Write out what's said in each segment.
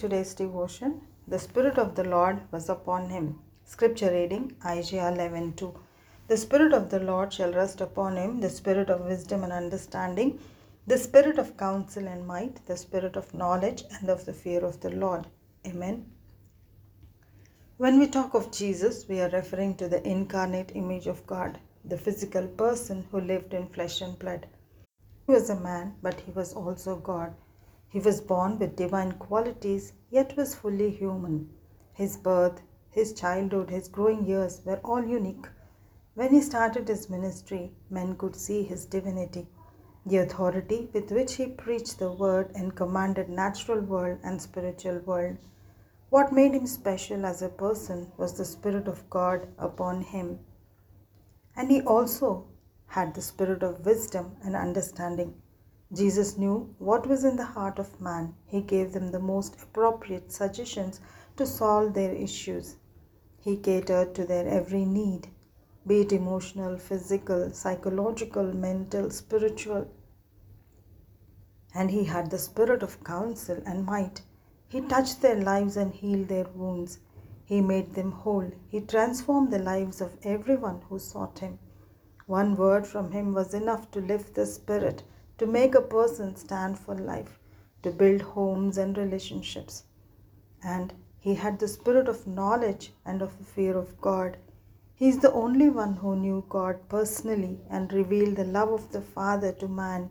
Today's devotion The Spirit of the Lord was upon him. Scripture reading Isaiah 11 2. The Spirit of the Lord shall rest upon him, the Spirit of wisdom and understanding, the Spirit of counsel and might, the Spirit of knowledge and of the fear of the Lord. Amen. When we talk of Jesus, we are referring to the incarnate image of God, the physical person who lived in flesh and blood. He was a man, but he was also God. He was born with divine qualities, yet was fully human. His birth, his childhood, his growing years were all unique. When he started his ministry, men could see his divinity, the authority with which he preached the word and commanded natural world and spiritual world. What made him special as a person was the Spirit of God upon him. And he also had the spirit of wisdom and understanding. Jesus knew what was in the heart of man. He gave them the most appropriate suggestions to solve their issues. He catered to their every need, be it emotional, physical, psychological, mental, spiritual. And he had the spirit of counsel and might. He touched their lives and healed their wounds. He made them whole. He transformed the lives of everyone who sought him. One word from him was enough to lift the spirit to make a person stand for life, to build homes and relationships. And he had the spirit of knowledge and of the fear of God. He is the only one who knew God personally and revealed the love of the Father to man.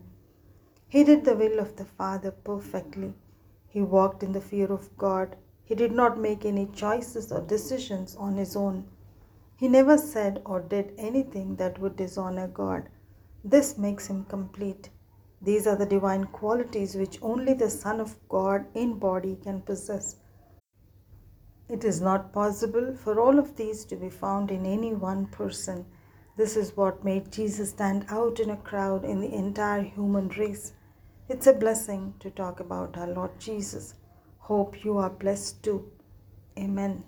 He did the will of the Father perfectly. He walked in the fear of God. He did not make any choices or decisions on his own. He never said or did anything that would dishonor God. This makes him complete. These are the divine qualities which only the Son of God in body can possess. It is not possible for all of these to be found in any one person. This is what made Jesus stand out in a crowd in the entire human race. It's a blessing to talk about our Lord Jesus. Hope you are blessed too. Amen.